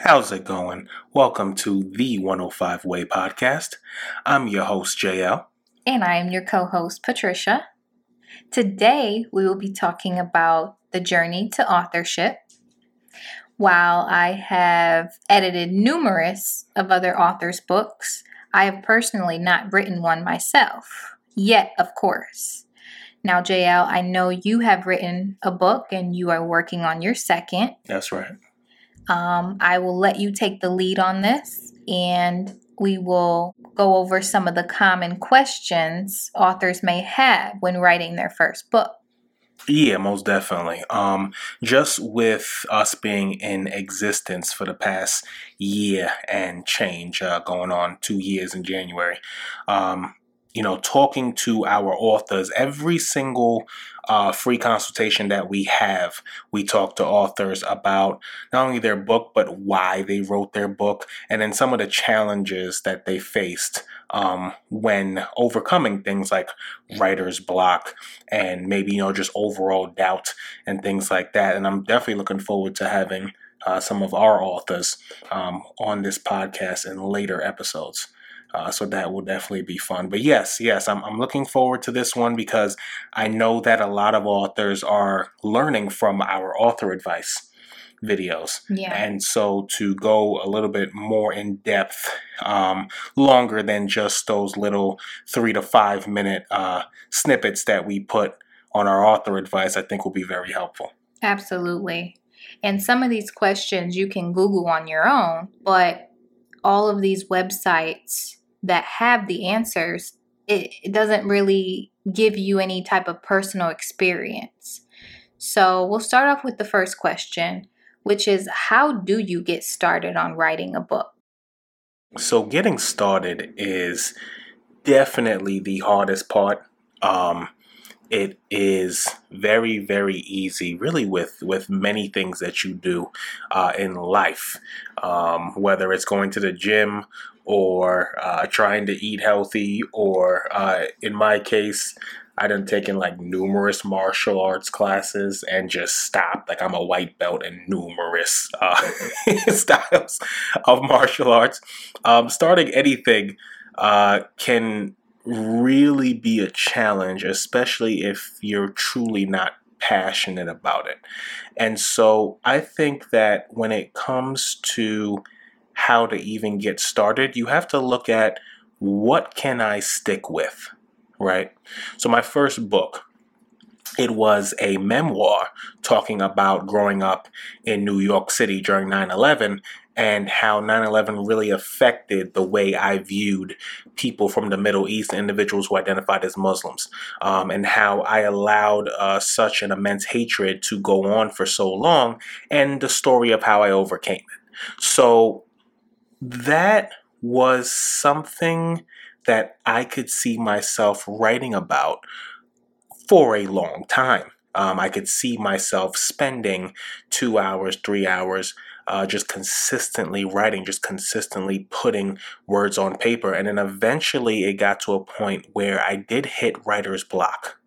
How's it going? Welcome to the 105 Way podcast. I'm your host, JL. And I am your co host, Patricia. Today, we will be talking about the journey to authorship. While I have edited numerous of other authors' books, I have personally not written one myself. Yet, of course. Now, JL, I know you have written a book and you are working on your second. That's right. Um, I will let you take the lead on this and we will go over some of the common questions authors may have when writing their first book. Yeah, most definitely. Um, just with us being in existence for the past year and change, uh, going on two years in January, um, you know, talking to our authors, every single uh, free consultation that we have, we talk to authors about not only their book, but why they wrote their book, and then some of the challenges that they faced um, when overcoming things like writer's block and maybe, you know, just overall doubt and things like that. And I'm definitely looking forward to having uh, some of our authors um, on this podcast in later episodes. Uh, so that will definitely be fun. But yes, yes, I'm, I'm looking forward to this one because I know that a lot of authors are learning from our author advice videos. Yeah. And so to go a little bit more in depth, um, longer than just those little three to five minute uh, snippets that we put on our author advice, I think will be very helpful. Absolutely. And some of these questions you can Google on your own, but all of these websites that have the answers, it, it doesn't really give you any type of personal experience. So we'll start off with the first question, which is how do you get started on writing a book? So getting started is definitely the hardest part. Um, it is very very easy really with with many things that you do uh, in life um, whether it's going to the gym or uh, trying to eat healthy, or uh, in my case, I done taken like numerous martial arts classes and just stopped. Like I'm a white belt in numerous uh, styles of martial arts. Um, starting anything uh, can really be a challenge, especially if you're truly not passionate about it. And so I think that when it comes to how to even get started, you have to look at what can I stick with, right? So my first book, it was a memoir talking about growing up in New York City during 9 11 and how 9 11 really affected the way I viewed people from the Middle East, individuals who identified as Muslims, um, and how I allowed uh, such an immense hatred to go on for so long, and the story of how I overcame it. So that was something that I could see myself writing about for a long time. Um, I could see myself spending two hours, three hours, uh, just consistently writing, just consistently putting words on paper. And then eventually it got to a point where I did hit writer's block.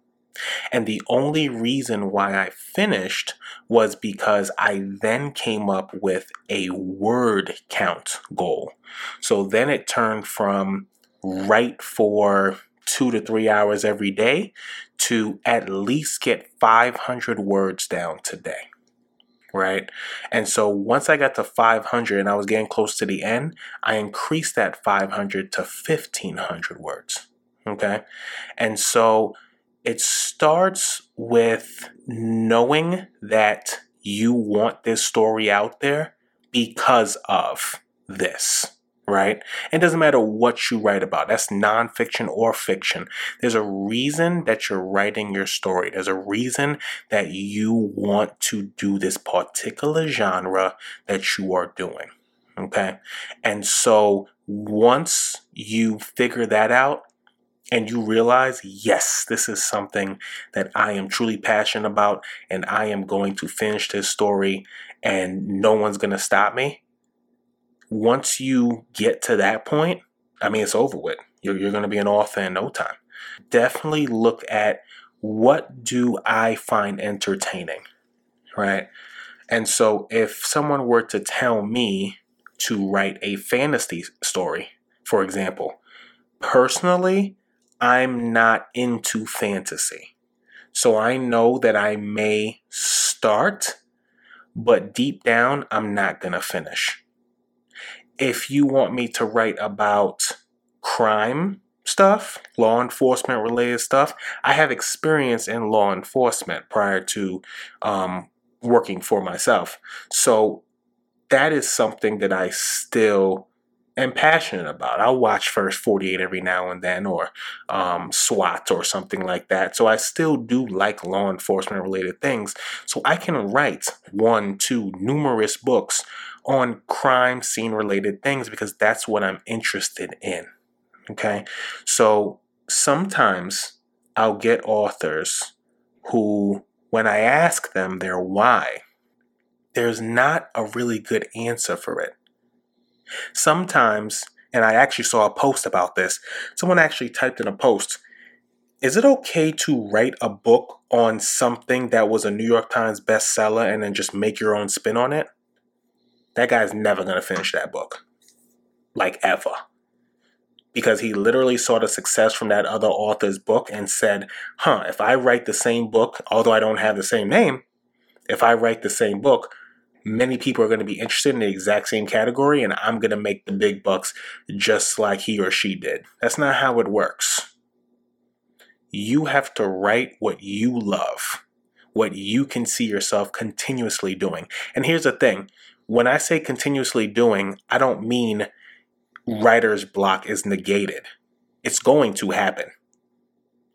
And the only reason why I finished was because I then came up with a word count goal. So then it turned from write for two to three hours every day to at least get 500 words down today. Right. And so once I got to 500 and I was getting close to the end, I increased that 500 to 1500 words. Okay. And so it starts with knowing that you want this story out there because of this, right? It doesn't matter what you write about. That's nonfiction or fiction. There's a reason that you're writing your story. There's a reason that you want to do this particular genre that you are doing. Okay. And so once you figure that out, and you realize, yes, this is something that I am truly passionate about, and I am going to finish this story, and no one's going to stop me. Once you get to that point, I mean, it's over with. You're, you're going to be an author in no time. Definitely look at what do I find entertaining, right? And so if someone were to tell me to write a fantasy story, for example. Personally, I'm not into fantasy. So I know that I may start, but deep down, I'm not going to finish. If you want me to write about crime stuff, law enforcement related stuff, I have experience in law enforcement prior to um, working for myself. So that is something that I still am passionate about. I'll watch First 48 every now and then or um, SWAT or something like that. So I still do like law enforcement related things. So I can write one, two, numerous books on crime scene related things because that's what I'm interested in. Okay. So sometimes I'll get authors who, when I ask them their why, there's not a really good answer for it. Sometimes, and I actually saw a post about this, someone actually typed in a post Is it okay to write a book on something that was a New York Times bestseller and then just make your own spin on it? That guy's never going to finish that book. Like, ever because he literally saw the success from that other author's book and said, huh, if I write the same book, although I don't have the same name, if I write the same book, many people are going to be interested in the exact same category and I'm going to make the big bucks just like he or she did. That's not how it works. You have to write what you love, what you can see yourself continuously doing. And here's the thing when I say continuously doing, I don't mean writer's block is negated. It's going to happen.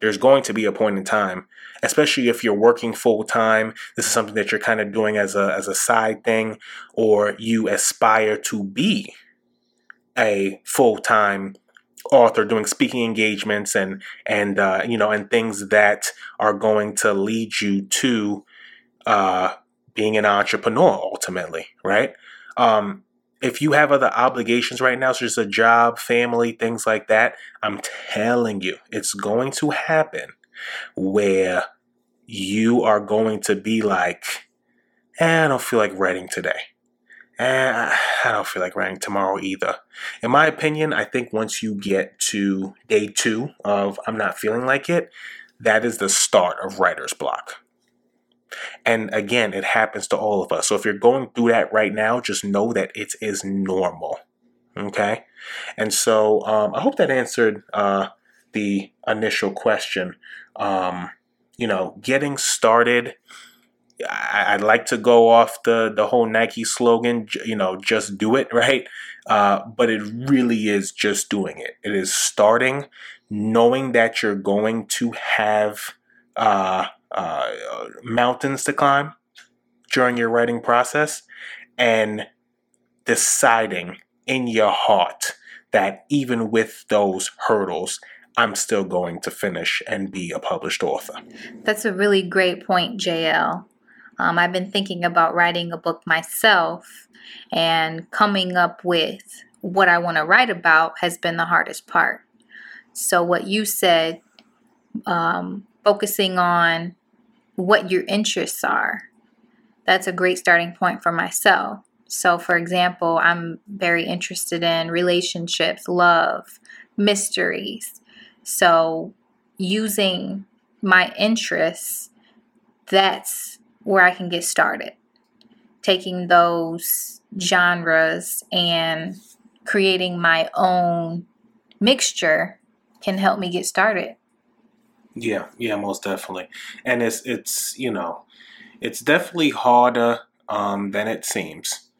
There's going to be a point in time especially if you're working full time. This is something that you're kind of doing as a as a side thing, or you aspire to be a full time author doing speaking engagements and and uh, you know and things that are going to lead you to uh, being an entrepreneur ultimately, right? Um, if you have other obligations right now, such as a job, family, things like that, I'm telling you, it's going to happen where you are going to be like, eh, I don't feel like writing today. Eh, I don't feel like writing tomorrow either. In my opinion, I think once you get to day two of I'm not feeling like it, that is the start of writer's block. And again, it happens to all of us. So if you're going through that right now, just know that it is normal. Okay. And so um, I hope that answered uh, the initial question. Um, you know, getting started. I, would like to go off the the whole Nike slogan, you know, just do it, right? Uh, but it really is just doing it. It is starting, knowing that you're going to have uh, uh, mountains to climb during your writing process, and deciding in your heart that even with those hurdles, I'm still going to finish and be a published author. That's a really great point, JL. Um, I've been thinking about writing a book myself, and coming up with what I want to write about has been the hardest part. So, what you said, um, focusing on what your interests are, that's a great starting point for myself. So, for example, I'm very interested in relationships, love, mysteries, so, using my interests, that's where I can get started. Taking those genres and creating my own mixture can help me get started. Yeah, yeah, most definitely. And it's it's, you know, it's definitely harder um, than it seems.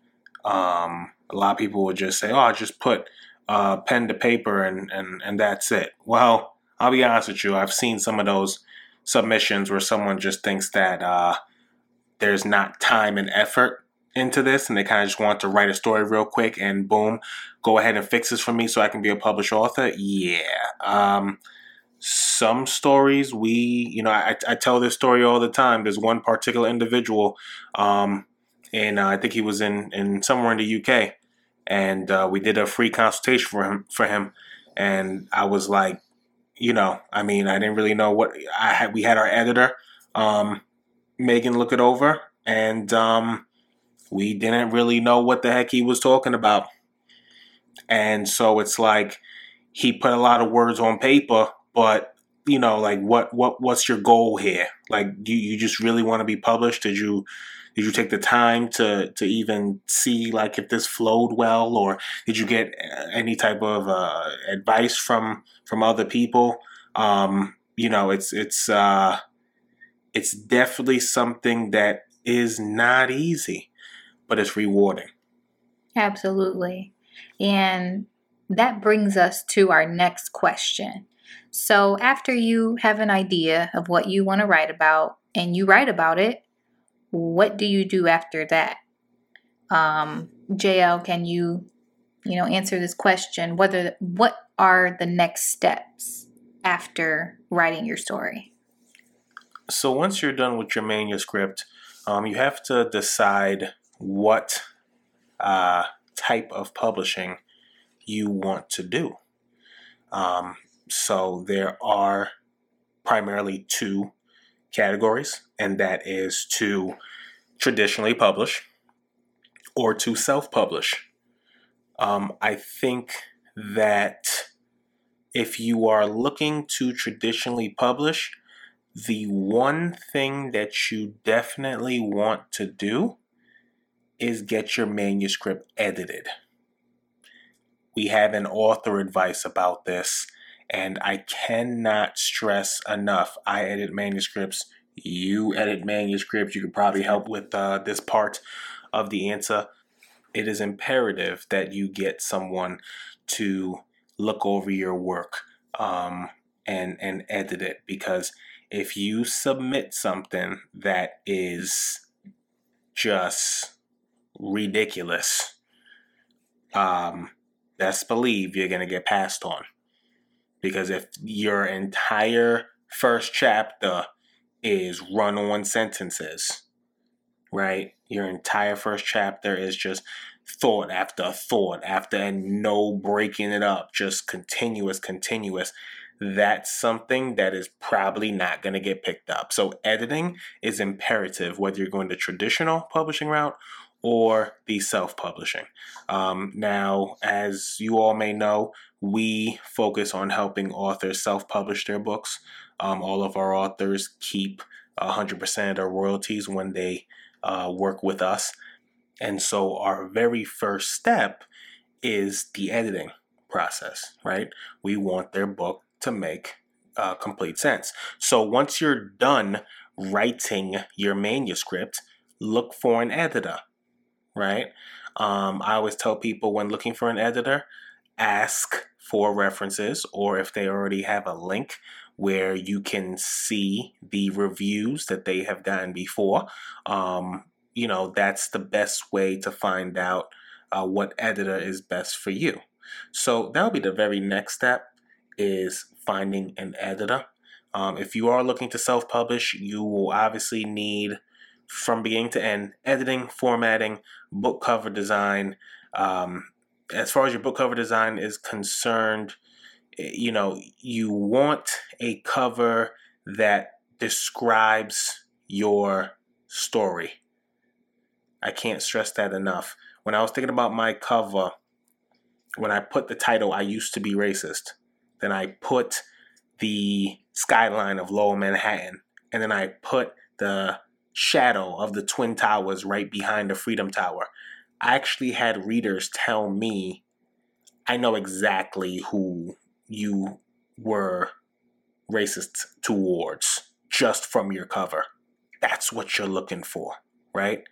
Um, a lot of people would just say, "Oh, I just put uh, pen to paper and, and, and that's it. Well, I'll be honest with you. I've seen some of those submissions where someone just thinks that uh, there's not time and effort into this and they kind of just want to write a story real quick and boom, go ahead and fix this for me so I can be a published author. Yeah. Um, some stories we, you know, I, I tell this story all the time. There's one particular individual, um, and uh, I think he was in, in somewhere in the UK and uh, we did a free consultation for him for him and i was like you know i mean i didn't really know what i had we had our editor um, megan look it over and um, we didn't really know what the heck he was talking about And so it's like he put a lot of words on paper, but you know, like what what what's your goal here? Like do you just really want to be published? Did you did you take the time to to even see like if this flowed well or did you get uh, any type of uh, advice from from other people? Um, you know, it's it's uh it's definitely something that is not easy, but it's rewarding. Absolutely. And that brings us to our next question. So, after you have an idea of what you want to write about and you write about it, what do you do after that? Um, JL, can you, you know, answer this question? Whether what are the next steps after writing your story? So once you're done with your manuscript, um, you have to decide what uh, type of publishing you want to do. Um, so there are primarily two categories, and that is to traditionally publish or to self publish. Um, I think that if you are looking to traditionally publish, the one thing that you definitely want to do is get your manuscript edited. We have an author advice about this, and I cannot stress enough. I edit manuscripts, you edit manuscripts. You could probably help with uh, this part of the answer. It is imperative that you get someone to look over your work um, and and edit it because if you submit something that is just ridiculous, um, best believe you're gonna get passed on. Because if your entire first chapter is run on sentences, right? Your entire first chapter is just thought after thought after and no breaking it up, just continuous, continuous that's something that is probably not going to get picked up. So, editing is imperative whether you're going the traditional publishing route or the self publishing. Um, now, as you all may know, we focus on helping authors self publish their books. Um, all of our authors keep 100% of their royalties when they uh, work with us. And so, our very first step is the editing process, right? We want their book to make uh, complete sense. So once you're done writing your manuscript, look for an editor, right? Um, I always tell people when looking for an editor, ask for references or if they already have a link where you can see the reviews that they have gotten before. Um, you know, that's the best way to find out uh, what editor is best for you. So that'll be the very next step is finding an editor. Um, if you are looking to self publish, you will obviously need from beginning to end editing, formatting, book cover design. Um, as far as your book cover design is concerned, eh, you know, you want a cover that describes your story. I can't stress that enough. When I was thinking about my cover, when I put the title, I used to be racist. Then I put the skyline of Lower Manhattan, and then I put the shadow of the Twin Towers right behind the Freedom Tower. I actually had readers tell me, I know exactly who you were racist towards just from your cover. That's what you're looking for, right?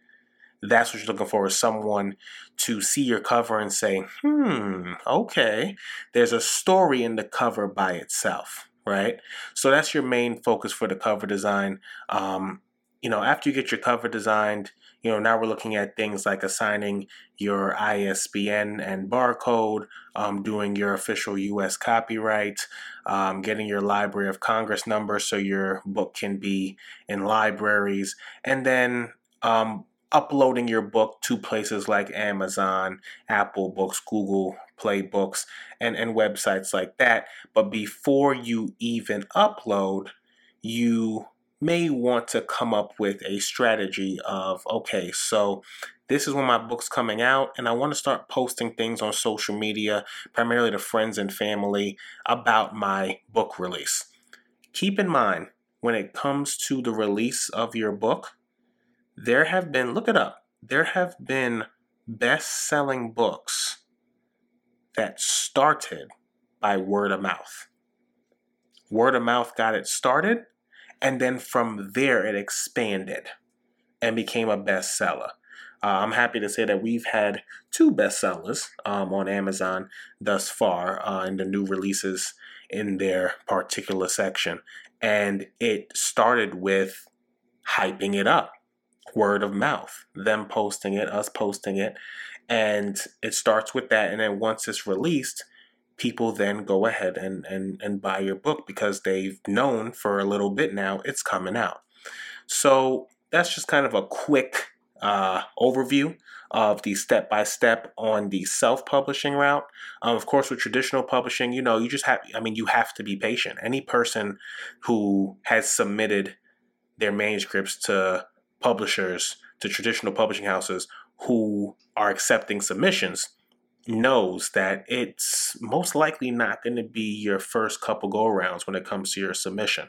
that's what you're looking for is someone to see your cover and say, hmm, okay, there's a story in the cover by itself, right? So that's your main focus for the cover design. Um, you know, after you get your cover designed, you know, now we're looking at things like assigning your ISBN and barcode, um, doing your official U.S. copyright, um, getting your Library of Congress number so your book can be in libraries, and then um, uploading your book to places like Amazon, Apple Books, Google Play Books, and, and websites like that. But before you even upload, you may want to come up with a strategy of okay, so this is when my book's coming out, and I want to start posting things on social media, primarily to friends and family, about my book release. Keep in mind, when it comes to the release of your book, there have been, look it up, there have been best selling books that started by word of mouth. Word of mouth got it started, and then from there it expanded and became a bestseller. Uh, I'm happy to say that we've had two bestsellers um, on Amazon thus far uh, in the new releases in their particular section. And it started with hyping it up, word of mouth, them posting it, us posting it. And it starts with that. And then once it's released, people then go ahead and, and, and buy your book because they've known for a little bit now it's coming out. So that's just kind of a quick uh, overview of the step by step on the self publishing route. Um, of course, with traditional publishing, you know, you just have, I mean, you have to be patient. Any person who has submitted their manuscripts to publishers, to traditional publishing houses who are accepting submissions, knows that it's most likely not going to be your first couple go arounds when it comes to your submission.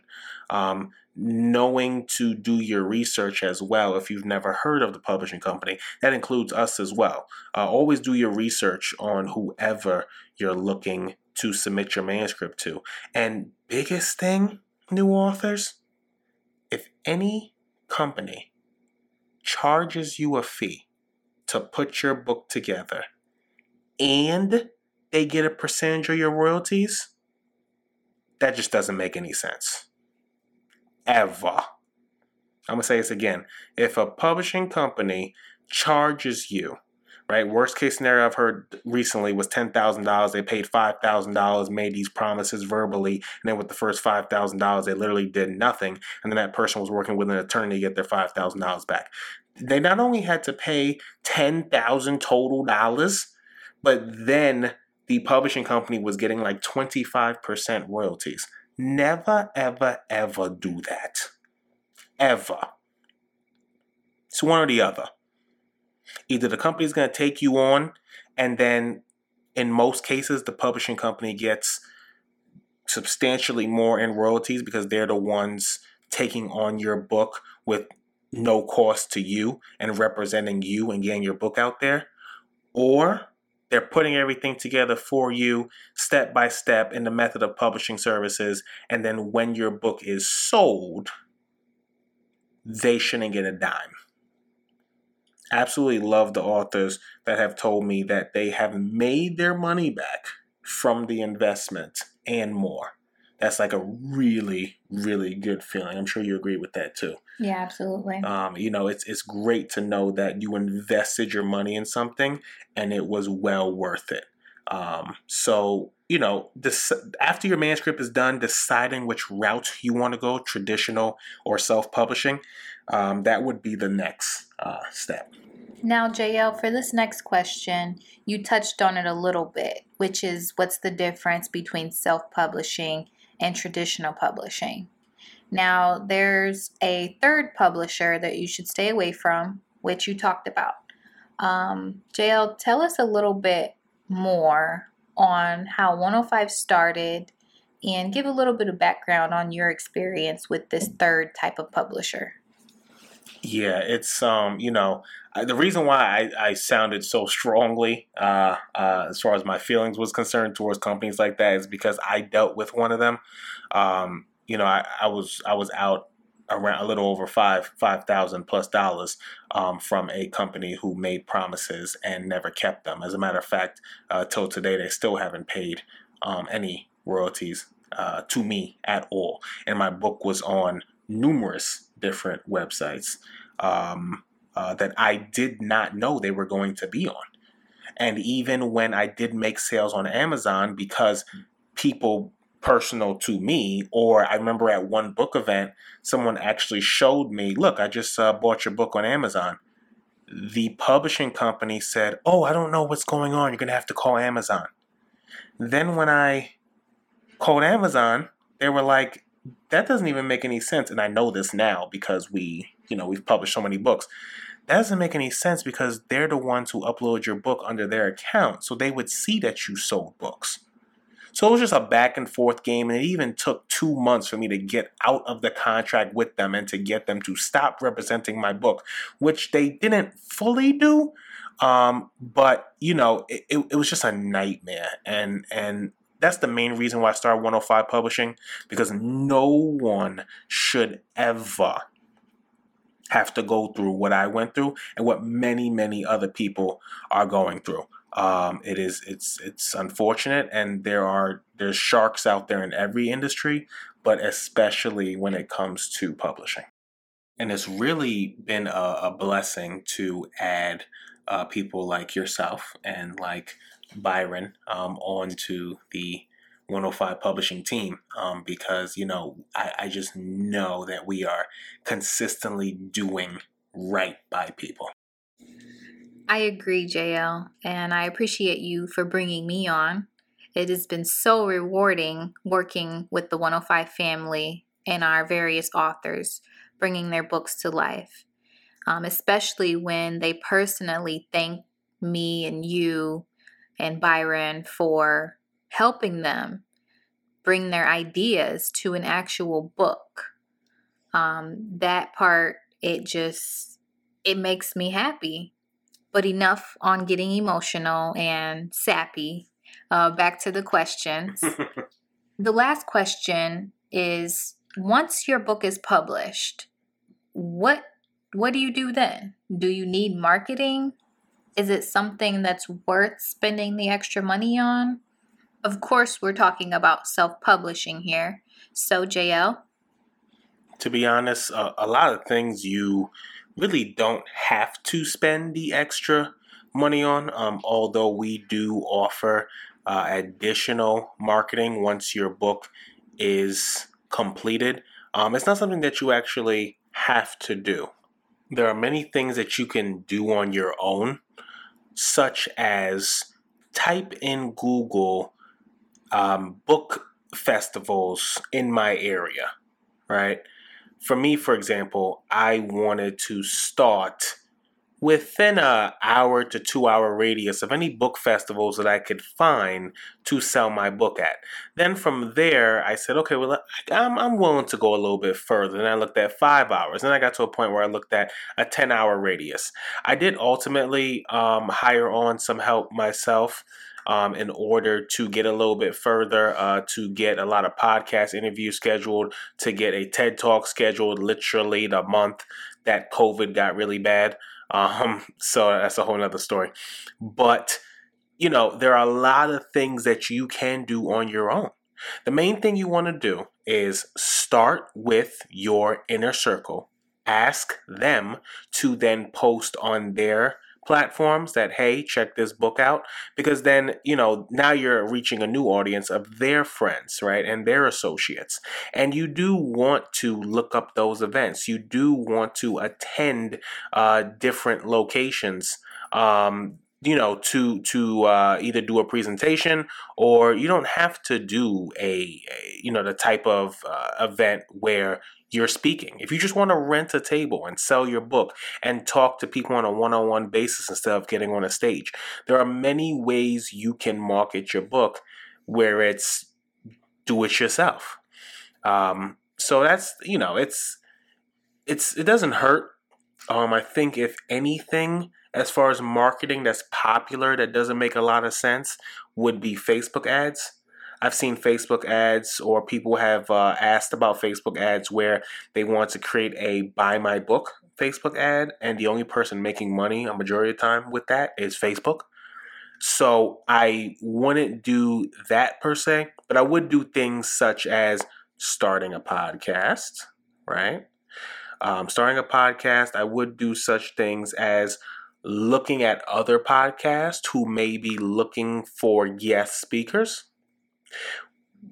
Um, knowing to do your research as well if you've never heard of the publishing company that includes us as well uh, always do your research on whoever you're looking to submit your manuscript to and biggest thing new authors if any company charges you a fee to put your book together and they get a percentage of your royalties, that just doesn't make any sense. Ever. I'm going to say this again. If a publishing company charges you, right? Worst case scenario I've heard recently was $10,000. They paid $5,000, made these promises verbally, and then with the first $5,000, they literally did nothing. And then that person was working with an attorney to get their $5,000 back. They not only had to pay 10,000 total dollars, but then the publishing company was getting like 25% royalties. Never, ever, ever do that. Ever. It's one or the other. Either the company is going to take you on, and then in most cases, the publishing company gets substantially more in royalties because they're the ones taking on your book with no cost to you and representing you and getting your book out there. Or they're putting everything together for you step by step in the method of publishing services. And then when your book is sold, they shouldn't get a dime. Absolutely love the authors that have told me that they have made their money back from the investment and more that's like a really really good feeling. I'm sure you agree with that too. Yeah absolutely. Um, you know it's it's great to know that you invested your money in something and it was well worth it. Um, so you know this after your manuscript is done deciding which route you want to go traditional or self-publishing um, that would be the next uh, step. Now, JL, for this next question, you touched on it a little bit, which is what's the difference between self publishing and traditional publishing. Now, there's a third publisher that you should stay away from, which you talked about. Um, JL, tell us a little bit more on how 105 started and give a little bit of background on your experience with this third type of publisher. Yeah, it's um, you know, the reason why I, I sounded so strongly uh, uh, as far as my feelings was concerned towards companies like that is because I dealt with one of them. Um, you know, I, I was I was out around a little over five five thousand plus dollars um, from a company who made promises and never kept them. As a matter of fact, uh, till today they still haven't paid um, any royalties uh, to me at all. And my book was on numerous different websites um, uh, that I did not know they were going to be on. And even when I did make sales on Amazon, because people personal to me, or I remember at one book event, someone actually showed me, look, I just uh, bought your book on Amazon. The publishing company said, oh, I don't know what's going on. You're going to have to call Amazon. Then when I called Amazon, they were like, that doesn't even make any sense. And I know this now because we, you know, we've published so many books. That doesn't make any sense because they're the ones who upload your book under their account. So they would see that you sold books. So it was just a back and forth game. And it even took two months for me to get out of the contract with them and to get them to stop representing my book, which they didn't fully do. Um, but you know, it, it, it was just a nightmare. And, and that's the main reason why I started 105 Publishing because no one should ever have to go through what I went through and what many, many other people are going through. Um, it is it's it's unfortunate, and there are there's sharks out there in every industry, but especially when it comes to publishing. And it's really been a, a blessing to add uh, people like yourself and like Byron um, onto the 105 publishing team um, because you know I, I just know that we are consistently doing right by people. I agree jl and i appreciate you for bringing me on. It has been so rewarding working with the 105 family and our various authors bringing their books to life um, especially when they personally thank me and you and byron for helping them bring their ideas to an actual book. Um, that part, it just it makes me happy. But enough on getting emotional and sappy. Uh, back to the questions. the last question is: Once your book is published, what what do you do then? Do you need marketing? Is it something that's worth spending the extra money on? Of course, we're talking about self publishing here. So, JL? To be honest, uh, a lot of things you really don't have to spend the extra money on, um, although we do offer uh, additional marketing once your book is completed. Um, it's not something that you actually have to do. There are many things that you can do on your own, such as type in Google um, book festivals in my area, right? For me, for example, I wanted to start within a hour to two hour radius of any book festivals that I could find to sell my book at. Then from there, I said, okay, well, I'm, I'm willing to go a little bit further. And I looked at five hours. Then I got to a point where I looked at a 10 hour radius. I did ultimately um, hire on some help myself um, in order to get a little bit further, uh, to get a lot of podcast interviews scheduled, to get a TED Talk scheduled literally the month that COVID got really bad. Um, so that's a whole nother story. But, you know, there are a lot of things that you can do on your own. The main thing you want to do is start with your inner circle. Ask them to then post on their platforms that hey check this book out because then you know now you're reaching a new audience of their friends right and their associates. And you do want to look up those events. You do want to attend uh, different locations um, you know to to uh, either do a presentation or you don't have to do a, a you know the type of uh, event where you're speaking. If you just want to rent a table and sell your book and talk to people on a one on one basis instead of getting on a stage, there are many ways you can market your book where it's do it yourself. Um, so that's, you know, it's, it's, it doesn't hurt. Um, I think if anything, as far as marketing that's popular that doesn't make a lot of sense, would be Facebook ads. I've seen Facebook ads or people have uh, asked about Facebook ads where they want to create a buy my book Facebook ad, and the only person making money a majority of the time with that is Facebook. So I wouldn't do that per se, but I would do things such as starting a podcast, right? Um, starting a podcast, I would do such things as looking at other podcasts who may be looking for guest speakers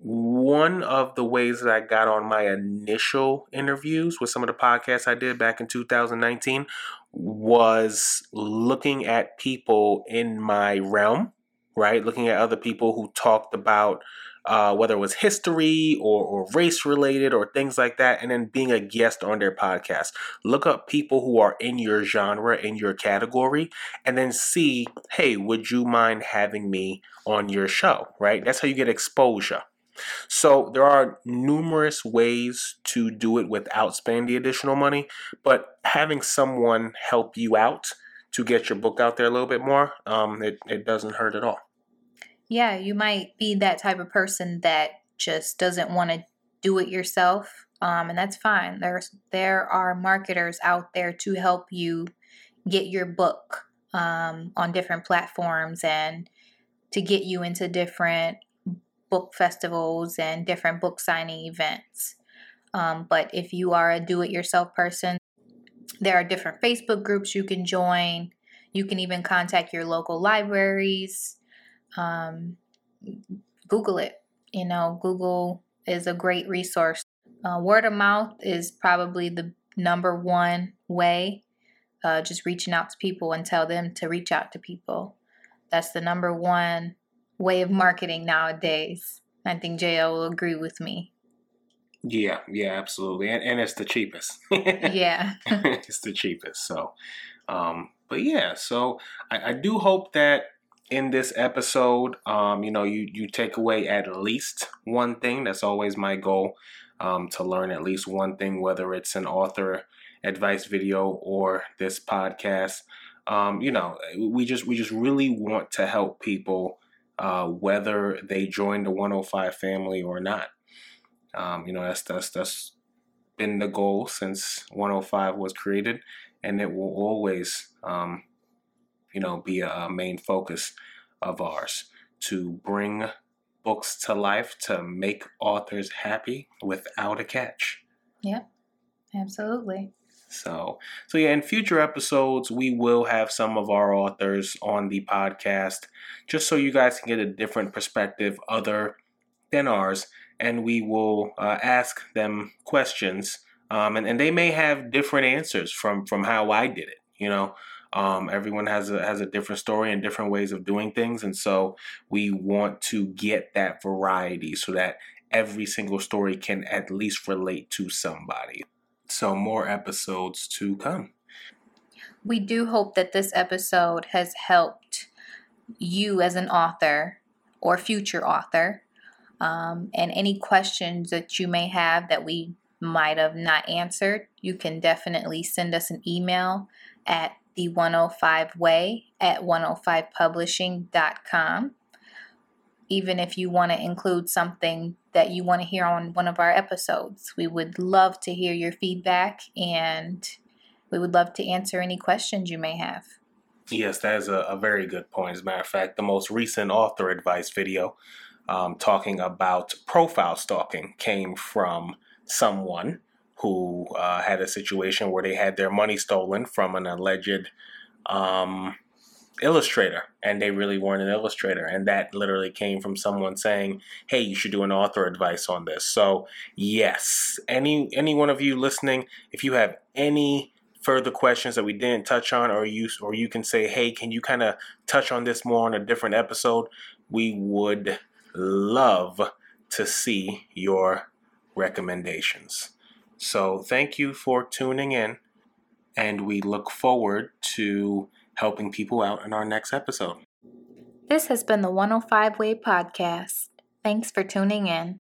one of the ways that I got on my initial interviews with some of the podcasts I did back in 2019 was looking at people in my realm right? Looking at other people who talked about uh, whether it was history or, or race related or things like that, and then being a guest on their podcast. Look up people who are in your genre, in your category, and then see, hey, would you mind having me on your show, right? That's how you get exposure. So there are numerous ways to do it without spending the additional money, but having someone help you out to get your book out there a little bit more, um, it, it doesn't hurt at all. Yeah, you might be that type of person that just doesn't want to do it yourself, um, and that's fine. There's there are marketers out there to help you get your book um, on different platforms and to get you into different book festivals and different book signing events. Um, but if you are a do it yourself person, there are different Facebook groups you can join. You can even contact your local libraries. Um, Google it. You know, Google is a great resource. Uh, word of mouth is probably the number one way. Uh, just reaching out to people and tell them to reach out to people. That's the number one way of marketing nowadays. I think JL will agree with me. Yeah, yeah, absolutely. And, and it's the cheapest. yeah. it's the cheapest. So, um, but yeah, so I, I do hope that in this episode, um, you know, you, you take away at least one thing. That's always my goal um, to learn at least one thing, whether it's an author advice video or this podcast. Um, you know, we just we just really want to help people uh, whether they join the 105 family or not. Um, you know, that's that's that's been the goal since 105 was created, and it will always, um, you know, be a main focus of ours to bring books to life to make authors happy without a catch. Yep, absolutely. So, so yeah, in future episodes, we will have some of our authors on the podcast, just so you guys can get a different perspective other than ours, and we will uh, ask them questions, um, and and they may have different answers from from how I did it. You know, um, everyone has a has a different story and different ways of doing things, and so we want to get that variety so that every single story can at least relate to somebody. So, more episodes to come. We do hope that this episode has helped you as an author or future author. Um, and any questions that you may have that we might have not answered, you can definitely send us an email at the 105 way at 105publishing.com. Even if you want to include something that you want to hear on one of our episodes. We would love to hear your feedback and we would love to answer any questions you may have. Yes, that is a, a very good point. As a matter of fact, the most recent author advice video um, talking about profile stalking came from someone who uh, had a situation where they had their money stolen from an alleged um, illustrator and they really weren't an illustrator and that literally came from someone saying hey you should do an author advice on this. So yes any any one of you listening if you have any further questions that we didn't touch on or you or you can say hey can you kind of touch on this more on a different episode? we would love to see your recommendations. So thank you for tuning in and we look forward to helping people out in our next episode. This has been the 105 Way Podcast. Thanks for tuning in.